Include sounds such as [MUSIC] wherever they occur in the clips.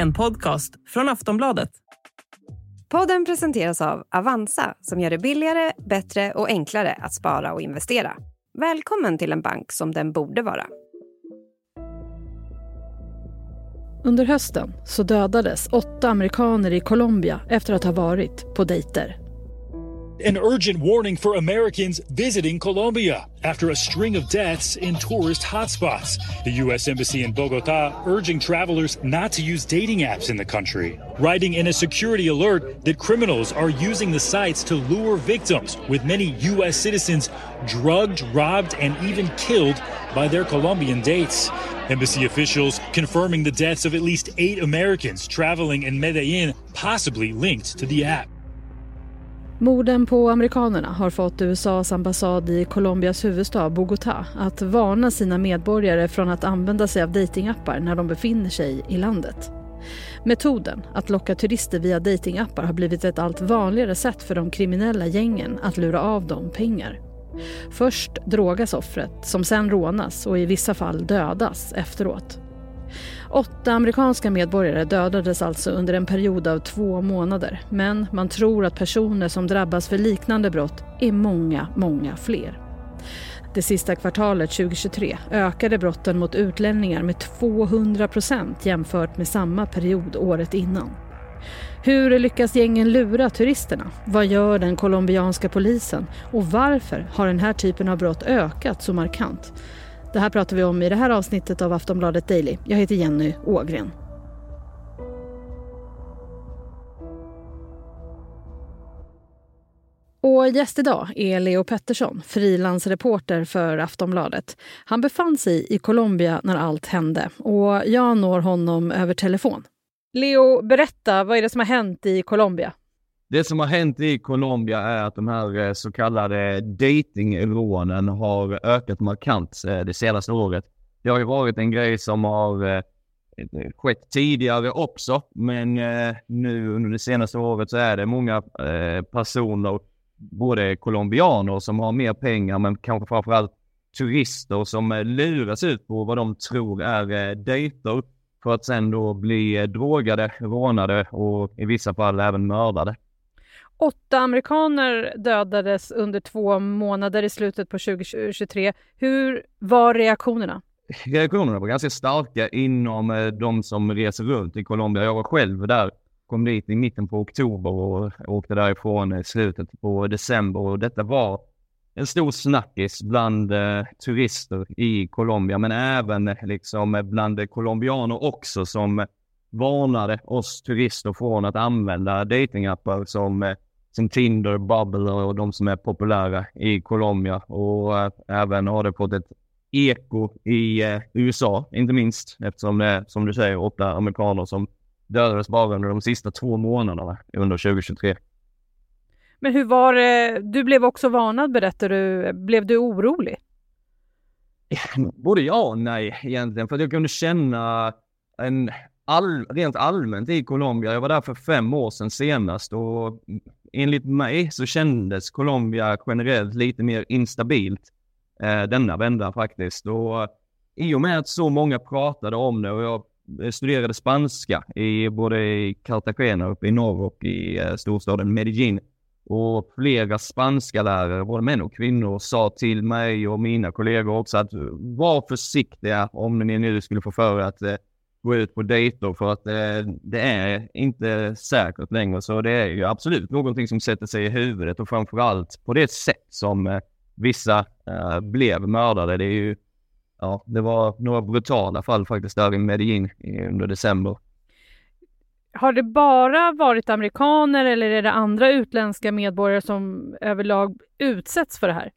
en podcast från Aftonbladet. Podden presenteras av Avanza som gör det billigare, bättre och enklare att spara och investera. Välkommen till en bank som den borde vara. Under hösten så dödades åtta amerikaner i Colombia efter att ha varit på dejter. An urgent warning for Americans visiting Colombia after a string of deaths in tourist hotspots. The U.S. Embassy in Bogota urging travelers not to use dating apps in the country, writing in a security alert that criminals are using the sites to lure victims, with many U.S. citizens drugged, robbed, and even killed by their Colombian dates. Embassy officials confirming the deaths of at least eight Americans traveling in Medellin, possibly linked to the app. Morden på amerikanerna har fått USAs ambassad i Colombias huvudstad Bogotá att varna sina medborgare från att använda sig av datingappar när de befinner sig i landet. Metoden att locka turister via datingappar har blivit ett allt vanligare sätt för de kriminella gängen att lura av dem pengar. Först drogas offret som sen rånas och i vissa fall dödas efteråt. Åtta amerikanska medborgare dödades alltså under en period av två månader. Men man tror att personer som drabbas för liknande brott är många, många fler. Det sista kvartalet 2023 ökade brotten mot utlänningar med 200 procent jämfört med samma period året innan. Hur lyckas gängen lura turisterna? Vad gör den colombianska polisen? Och varför har den här typen av brott ökat så markant? Det här pratar vi om i det här avsnittet av Aftonbladet Daily. Jag heter Jenny Ågren. Och gäst idag är Leo Pettersson, frilansreporter för Aftonbladet. Han befann sig i Colombia när allt hände och jag når honom över telefon. Leo, berätta, vad är det som har hänt i Colombia? Det som har hänt i Colombia är att de här eh, så kallade datingrånen har ökat markant eh, det senaste året. Det har ju varit en grej som har eh, skett tidigare också, men nu under det senaste året så är det många personer, både colombianer som har mer pengar, men kanske framförallt turister som luras ut på vad de tror är dejter för att sen då bli drogade, rånade och i vissa fall även mördade. Åtta amerikaner dödades under två månader i slutet på 2023. Hur var reaktionerna? Reaktionerna var ganska starka inom eh, de som reser runt i Colombia. Jag var själv där, kom dit i mitten på oktober och åkte därifrån i slutet på december och detta var en stor snackis bland eh, turister i Colombia, men även eh, liksom bland colombianer också som varnade oss turister från att använda datingappar som eh, som Tinder, Bubble och de som är populära i Colombia. Och äh, även har det fått ett eko i äh, USA, inte minst eftersom det är, som du säger, åtta amerikaner som dödades bara under de sista två månaderna under 2023. Men hur var det? Du blev också varnad berättar du. Blev du orolig? Både ja och nej egentligen, för jag kunde känna en all, rent allmänt i Colombia. Jag var där för fem år sedan senast och enligt mig så kändes Colombia generellt lite mer instabilt eh, denna vända faktiskt. Och i och med att så många pratade om det och jag studerade spanska i både i Cartagena uppe i norr och i eh, storstaden Medellin. Och flera spanska lärare, både män och kvinnor, sa till mig och mina kollegor också att var försiktiga om ni nu skulle få för att eh, gå ut på dejter för att eh, det är inte säkert längre. Så det är ju absolut någonting som sätter sig i huvudet och framförallt på det sätt som eh, vissa eh, blev mördade. Det är ju, ja, det var några brutala fall faktiskt där i Medellin under december. Har det bara varit amerikaner eller är det andra utländska medborgare som överlag utsätts för det här?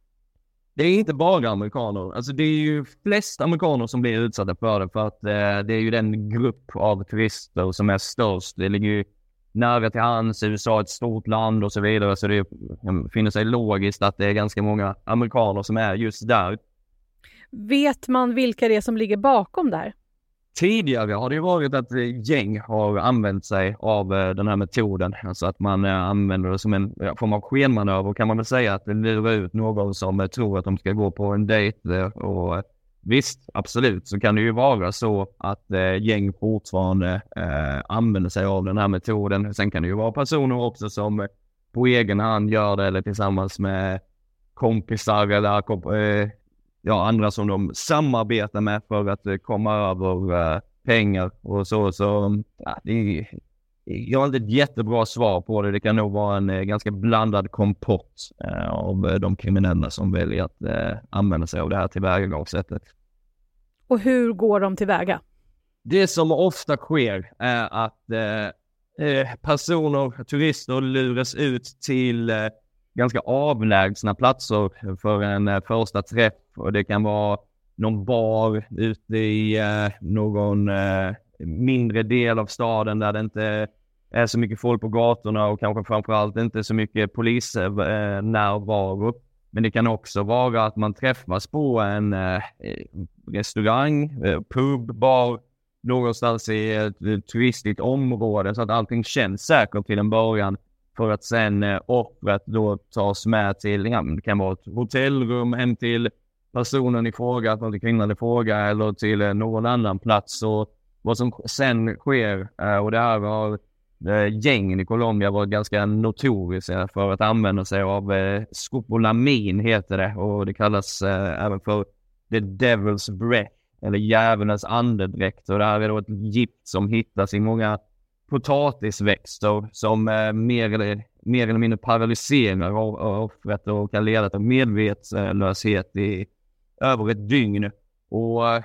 Det är inte bara amerikaner. Alltså det är ju flest amerikaner som blir utsatta för det för att eh, det är ju den grupp av turister som är störst. Det ligger ju nära till hands, USA är ett stort land och så vidare. Så det mm, finner sig logiskt att det är ganska många amerikaner som är just där. Vet man vilka det är som ligger bakom det här? Tidigare har det ju varit att gäng har använt sig av eh, den här metoden. Alltså att man eh, använder det som en form av skenmanöver kan man väl säga. Att lura ut någon som eh, tror att de ska gå på en dejt och visst, absolut, så kan det ju vara så att gäng fortfarande använder sig av den här metoden. Sen kan det ju vara personer också som på egen hand gör det eller tillsammans med kompisar eller ja, andra som de samarbetar med för att eh, komma över eh, pengar och så. Så ja, det jag har inte ett jättebra svar på det. Det kan nog vara en eh, ganska blandad kompott av de kriminella som väljer att använda sig av det här tillvägagångssättet. Och hur går de tillväga? Det som ofta sker är att personer, turister luras ut till ganska avlägsna platser för en första träff och det kan vara någon bar ute i eh, någon eh, mindre del av staden där det inte är så mycket folk på gatorna och kanske framförallt inte så mycket polisnärvaro. Eh, men det kan också vara att man träffas på en restaurang, pub, bar någonstans i ett turistigt område så att allting känns säkert till en början för att sen offret då tas med till, ja, det kan vara ett hotellrum hem till personen i fråga, till kvinnan i fråga eller till eh, någon annan plats. Och vad som sen sker, eh, och det här har eh, gängen i Colombia varit ganska notoriska för att använda sig av skopolamin heter det och det kallas även för the devil's breath eller djävulens andedräkt och det här är då ett gift som hittas i många potatisväxter som mer, eller, mer eller mindre paralyserar offret och kan leda till medvetslöshet i över ett dygn. Och eh,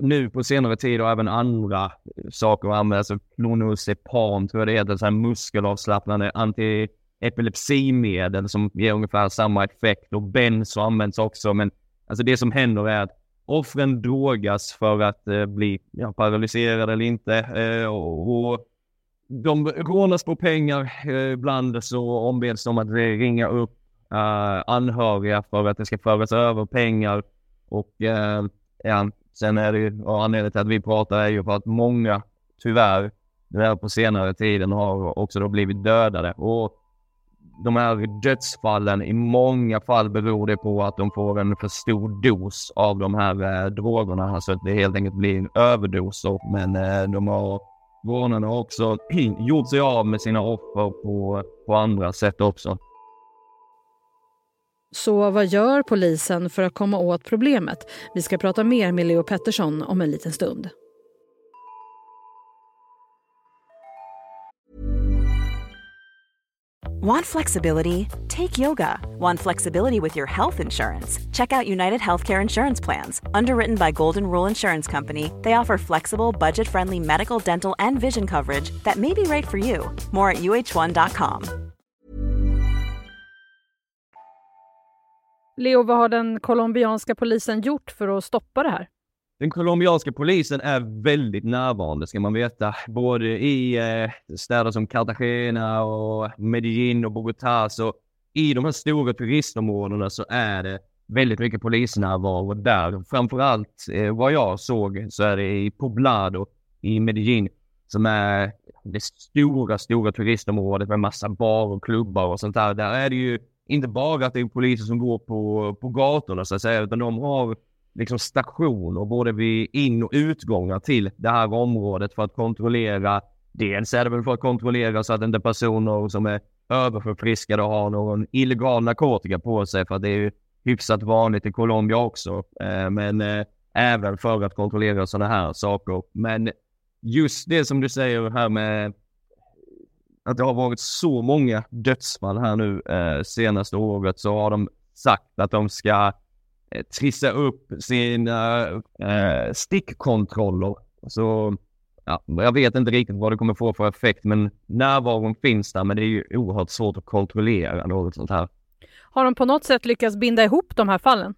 nu på senare tid har även andra saker använts, alltså clonazepam tror jag det heter, så här muskelavslappnande antiepilepsimedel som ger ungefär samma effekt och benzo används också. Men alltså det som händer är att offren drogas för att eh, bli ja, paralyserade eller inte. Eh, och, och de rånas på pengar. Eh, ibland så ombeds de att ringa upp eh, anhöriga för att det ska föras över pengar. Och eh, ja, sen är det ju, och anledningen till att vi pratar är ju för att många tyvärr, det på senare tiden har också då blivit dödade. Och de här dödsfallen, i många fall beror det på att de får en för stor dos av de här eh, drogerna. Alltså att det helt enkelt blir en överdos. Men eh, de har, rånarna har också [CLEARS THROAT] gjort sig av med sina offer på, på andra sätt också. Så vad gör polisen för att komma åt problemet? Vi ska prata mer med Leo Pettersson om en liten stund. Want flexibility? Take yoga. Want flexibility with your health insurance? Check out United Healthcare Insurance Plans. Underwritten by Golden Rule Insurance Company, they offer flexible, budget friendly medical, dental, and vision coverage that may be right for you. More at uh1.com. Leo, vad har den colombianska polisen gjort för att stoppa det här? Den colombianska polisen är väldigt närvarande ska man veta, både i eh, städer som Cartagena och Medellin och Bogotá. Så i de här stora turistområdena så är det väldigt mycket polisnärvaro där. Framförallt eh, vad jag såg så är det i Poblado i Medellin som är det stora, stora turistområdet med massa bar och klubbar och sånt där. Där är det ju inte bara att det är poliser som går på, på gatorna så att säga, utan de har liksom stationer både vid in och utgångar till det här området för att kontrollera. Dels är det väl för att kontrollera så att inte personer som är överförfriskade har någon illegal narkotika på sig för att det är ju hyfsat vanligt i Colombia också. Eh, men eh, även för att kontrollera sådana här saker. Men just det som du säger här med att det har varit så många dödsfall här nu eh, senaste året så har de sagt att de ska eh, trissa upp sina eh, stickkontroller. Så ja, jag vet inte riktigt vad det kommer få för effekt men närvaron finns där men det är ju oerhört svårt att kontrollera något sånt här. Har de på något sätt lyckats binda ihop de här fallen?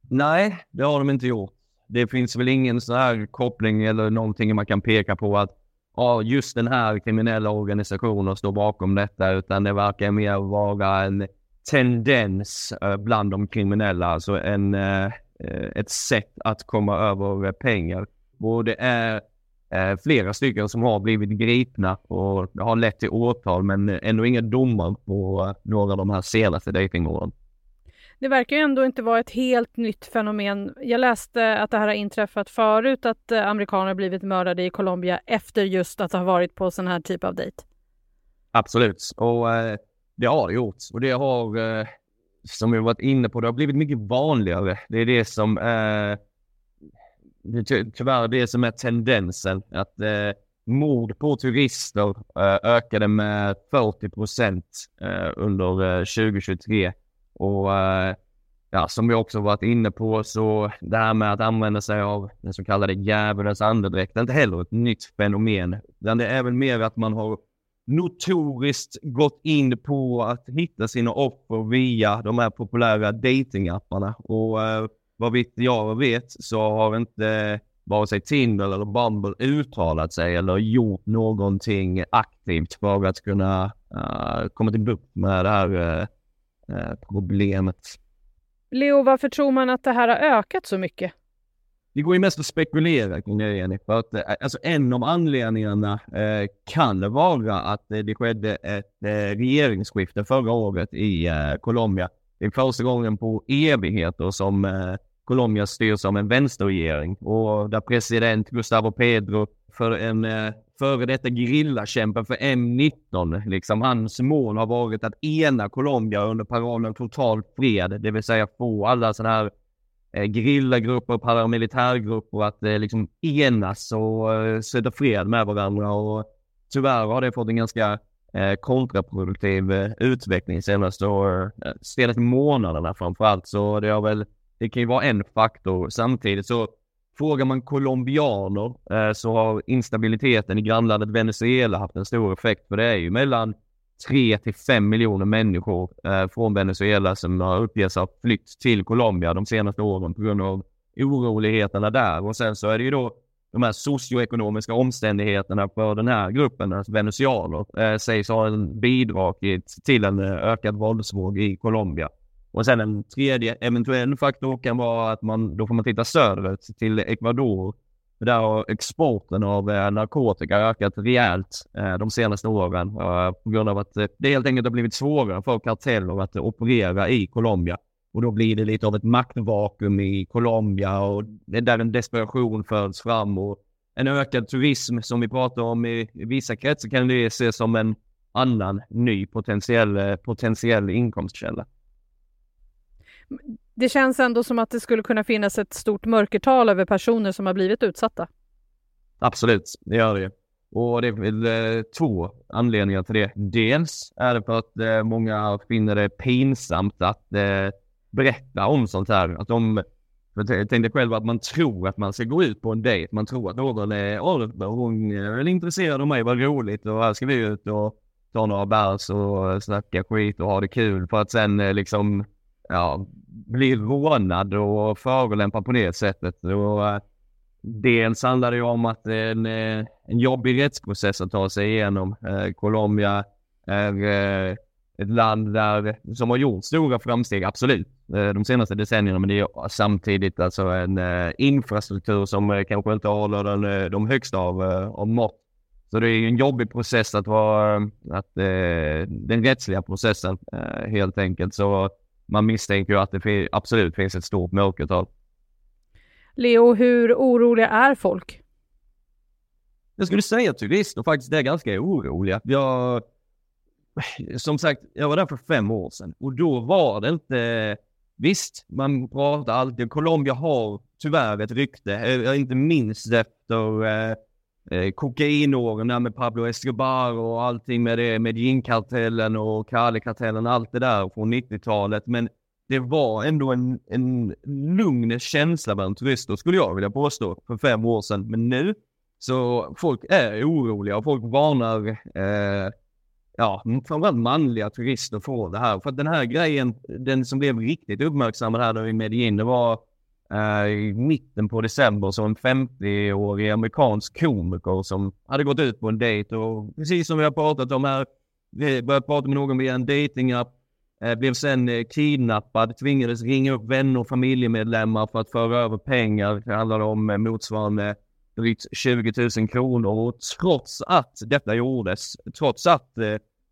Nej, det har de inte gjort. Det finns väl ingen sån här koppling eller någonting man kan peka på att ja, just den här kriminella organisationen står bakom detta, utan det verkar mer vara en tendens eh, bland de kriminella, alltså en, eh, eh, ett sätt att komma över pengar. Och det är flera stycken som har blivit gripna och det har lett till åtal, men ändå inga domar på några av de här senaste dejtingåren. Det verkar ju ändå inte vara ett helt nytt fenomen. Jag läste att det här har inträffat förut, att eh, amerikaner blivit mördade i Colombia efter just att ha varit på sån här typ av dejt. Absolut, och eh, det har det gjort. Och det har, eh, som vi varit inne på, det har blivit mycket vanligare. Det är det som är, det ty tyvärr det som är tendensen. Att eh, mord på turister eh, ökade med 40 procent eh, under eh, 2023. Och eh, ja, som vi också varit inne på så det här med att använda sig av den så kallade djävulens andedräkt är inte heller ett nytt fenomen. Utan det är väl mer att man har notoriskt gått in på att hitta sina offer via de här populära datingapparna. Och eh, vad vitt jag vet så har inte vare sig Tinder eller Bumble uttalat sig eller gjort någonting aktivt för att kunna uh, komma till bukt med det här uh, problemet. Leo, varför tror man att det här har ökat så mycket? Det går ju mest att spekulera kring det, Jenny. För att, alltså, en av anledningarna eh, kan vara att eh, det skedde ett eh, regeringsskifte förra året i eh, Colombia. Det är första gången på evigheter som eh, Colombia styrs av en vänsterregering. Och där president Gustavo Pedro för en eh, före detta gerillakämpe för M19, liksom hans mål har varit att ena Colombia under parollen total fred, det vill säga få alla sådana här eh, gerillagrupper paramilitärgrupper att eh, liksom enas och eh, söka fred med varandra. Och tyvärr har det fått en ganska eh, kontraproduktiv eh, utveckling senaste, eh, senaste månaderna framförallt. Så det har väl det kan ju vara en faktor. Samtidigt så frågar man colombianer eh, så har instabiliteten i grannlandet Venezuela haft en stor effekt. För det är ju mellan 3 till 5 miljoner människor eh, från Venezuela som har uppgetts ha flytt till Colombia de senaste åren på grund av oroligheterna där. Och sen så är det ju då de här socioekonomiska omständigheterna för den här gruppen, alltså venezuelaner, eh, sägs ha bidragit till en eh, ökad våldsvåg i Colombia. Och sen en tredje eventuell faktor kan vara att man, då får man titta söderut till Ecuador. Där har exporten av eh, narkotika ökat rejält eh, de senaste åren eh, på grund av att det helt enkelt har blivit svårare för karteller att operera i Colombia. Och då blir det lite av ett maktvakuum i Colombia och där en desperation föds fram och en ökad turism som vi pratar om i, vissa kretsar kan det ses som en annan ny potentiell, potentiell inkomstkälla det känns ändå som att det skulle kunna finnas ett stort mörkertal över personer som har blivit utsatta. Absolut, det gör det. Och det är väl eh, två anledningar till det. Dels är det för att eh, många finner det pinsamt att eh, berätta om sånt här. Att de, jag tänkte själv att man tror att man ska gå ut på en dejt. Man tror att någon är, hon är väl intresserad av mig, vad roligt och här ska vi ut och ta några bärs och snacka skit och ha det kul för att sen liksom ja, blir rånad och förolämpad på det sättet. Och, uh, dels handlar det ju om att det är en, eh, en jobbig rättsprocess att ta sig igenom. Uh, Colombia är ett land där, som har gjort stora framsteg, absolut, de senaste decennierna. Men det är samtidigt alltså en infrastruktur som kanske inte håller den, de högsta av, av mått. Så det är en jobbig process att vara, att den rättsliga processen helt enkelt. Så man misstänker ju att det absolut finns ett stort mörkertal. Leo, hur oroliga är folk? Jag skulle säga att turister faktiskt är ganska oroliga. Jag, som sagt, jag var där för fem år sedan och då var det inte... Visst, man pratar alltid... Colombia har tyvärr ett rykte, eh, inte minst efter eh, kokainåren med Pablo Escobar och allting med det, med ginkartellen och Cali-kartellen, allt det där från 90-talet. Men det var ändå en, en lugn känsla bland turister, skulle jag vilja påstå, för fem år sedan. Men nu, så folk är oroliga och folk varnar, eh, ja, framförallt manliga turister från det här. För att den här grejen, den som blev riktigt uppmärksammad här i Medellin, det var Eh, i mitten på december som en 50-årig amerikansk komiker som hade gått ut på en dejt och precis som vi har pratat om här, vi började prata med någon via en datingapp, eh, blev sen eh, kidnappad, tvingades ringa upp vänner och familjemedlemmar för att föra över pengar. Det handlade om motsvarande drygt 20 000 kronor och trots att detta gjordes, trots att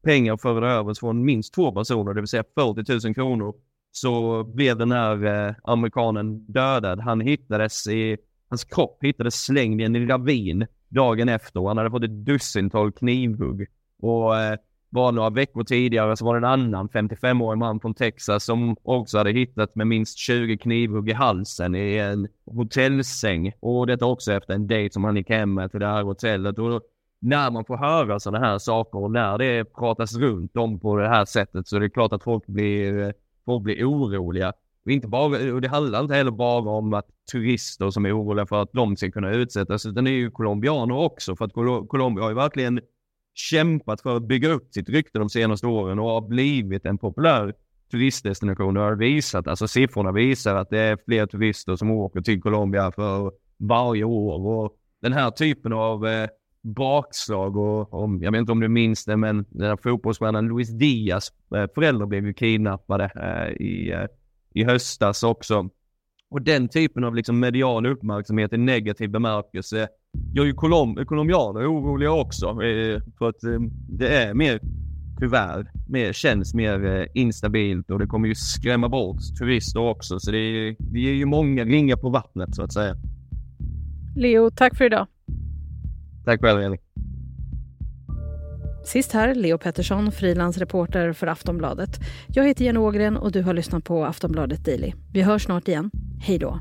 pengar fördes över från minst två personer, det vill säga 40 000 kronor, så blev den här eh, amerikanen dödad. Han hittades i, hans kropp hittades slängd i en ravin dagen efter och han hade fått ett dussintal knivhugg. Och eh, bara några veckor tidigare så var det en annan 55-årig man från Texas som också hade hittat med minst 20 knivhugg i halsen i en hotellsäng. Och detta också efter en dejt som han gick hem med till det här hotellet. Och när man får höra sådana här saker och när det pratas runt om på det här sättet så är det klart att folk blir, eh, folk blir oroliga. Och, inte bara, och det handlar inte heller bara om att turister som är oroliga för att de ska kunna utsättas, utan det är ju colombianer också. För att Colombia har ju verkligen kämpat för att bygga upp sitt rykte de senaste åren och har blivit en populär turistdestination och har visat, alltså siffrorna visar att det är fler turister som åker till Colombia för varje år och den här typen av eh, bakslag och om, jag vet inte om du minns det, men den här fotbollsstjärnan Luis Diaz eh, föräldrar blev ju kidnappade eh, i, eh, i höstas också. Och den typen av liksom medial uppmärksamhet i negativ bemärkelse gör ju kolom colombianer oroliga också. Eh, för att eh, det är mer, tyvärr, mer, känns mer eh, instabilt och det kommer ju skrämma bort turister också. Så det, är, det ger ju många ringar på vattnet så att säga. Leo, tack för idag. Tack själv Jenny. Sist här, Leo Pettersson, frilansreporter för Aftonbladet. Jag heter Jenny Ågren och du har lyssnat på Aftonbladet Daily. Vi hörs snart igen. Hej då!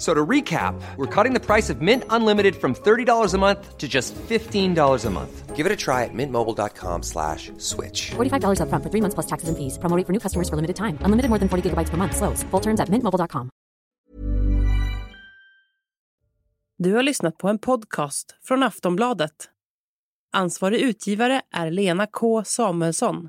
So to recap, we're cutting the price of Mint Unlimited from $30 a month to just $15 a month. Give it a try at mintmobile.com slash switch. $45 up front for three months plus taxes and fees. Promoting for new customers for limited time. Unlimited more than 40 gigabytes per month. Slows. Full terms at mintmobile.com. Du har lyssnat på en podcast från Aftonbladet. Ansvarig utgivare är Lena K Samuelsson.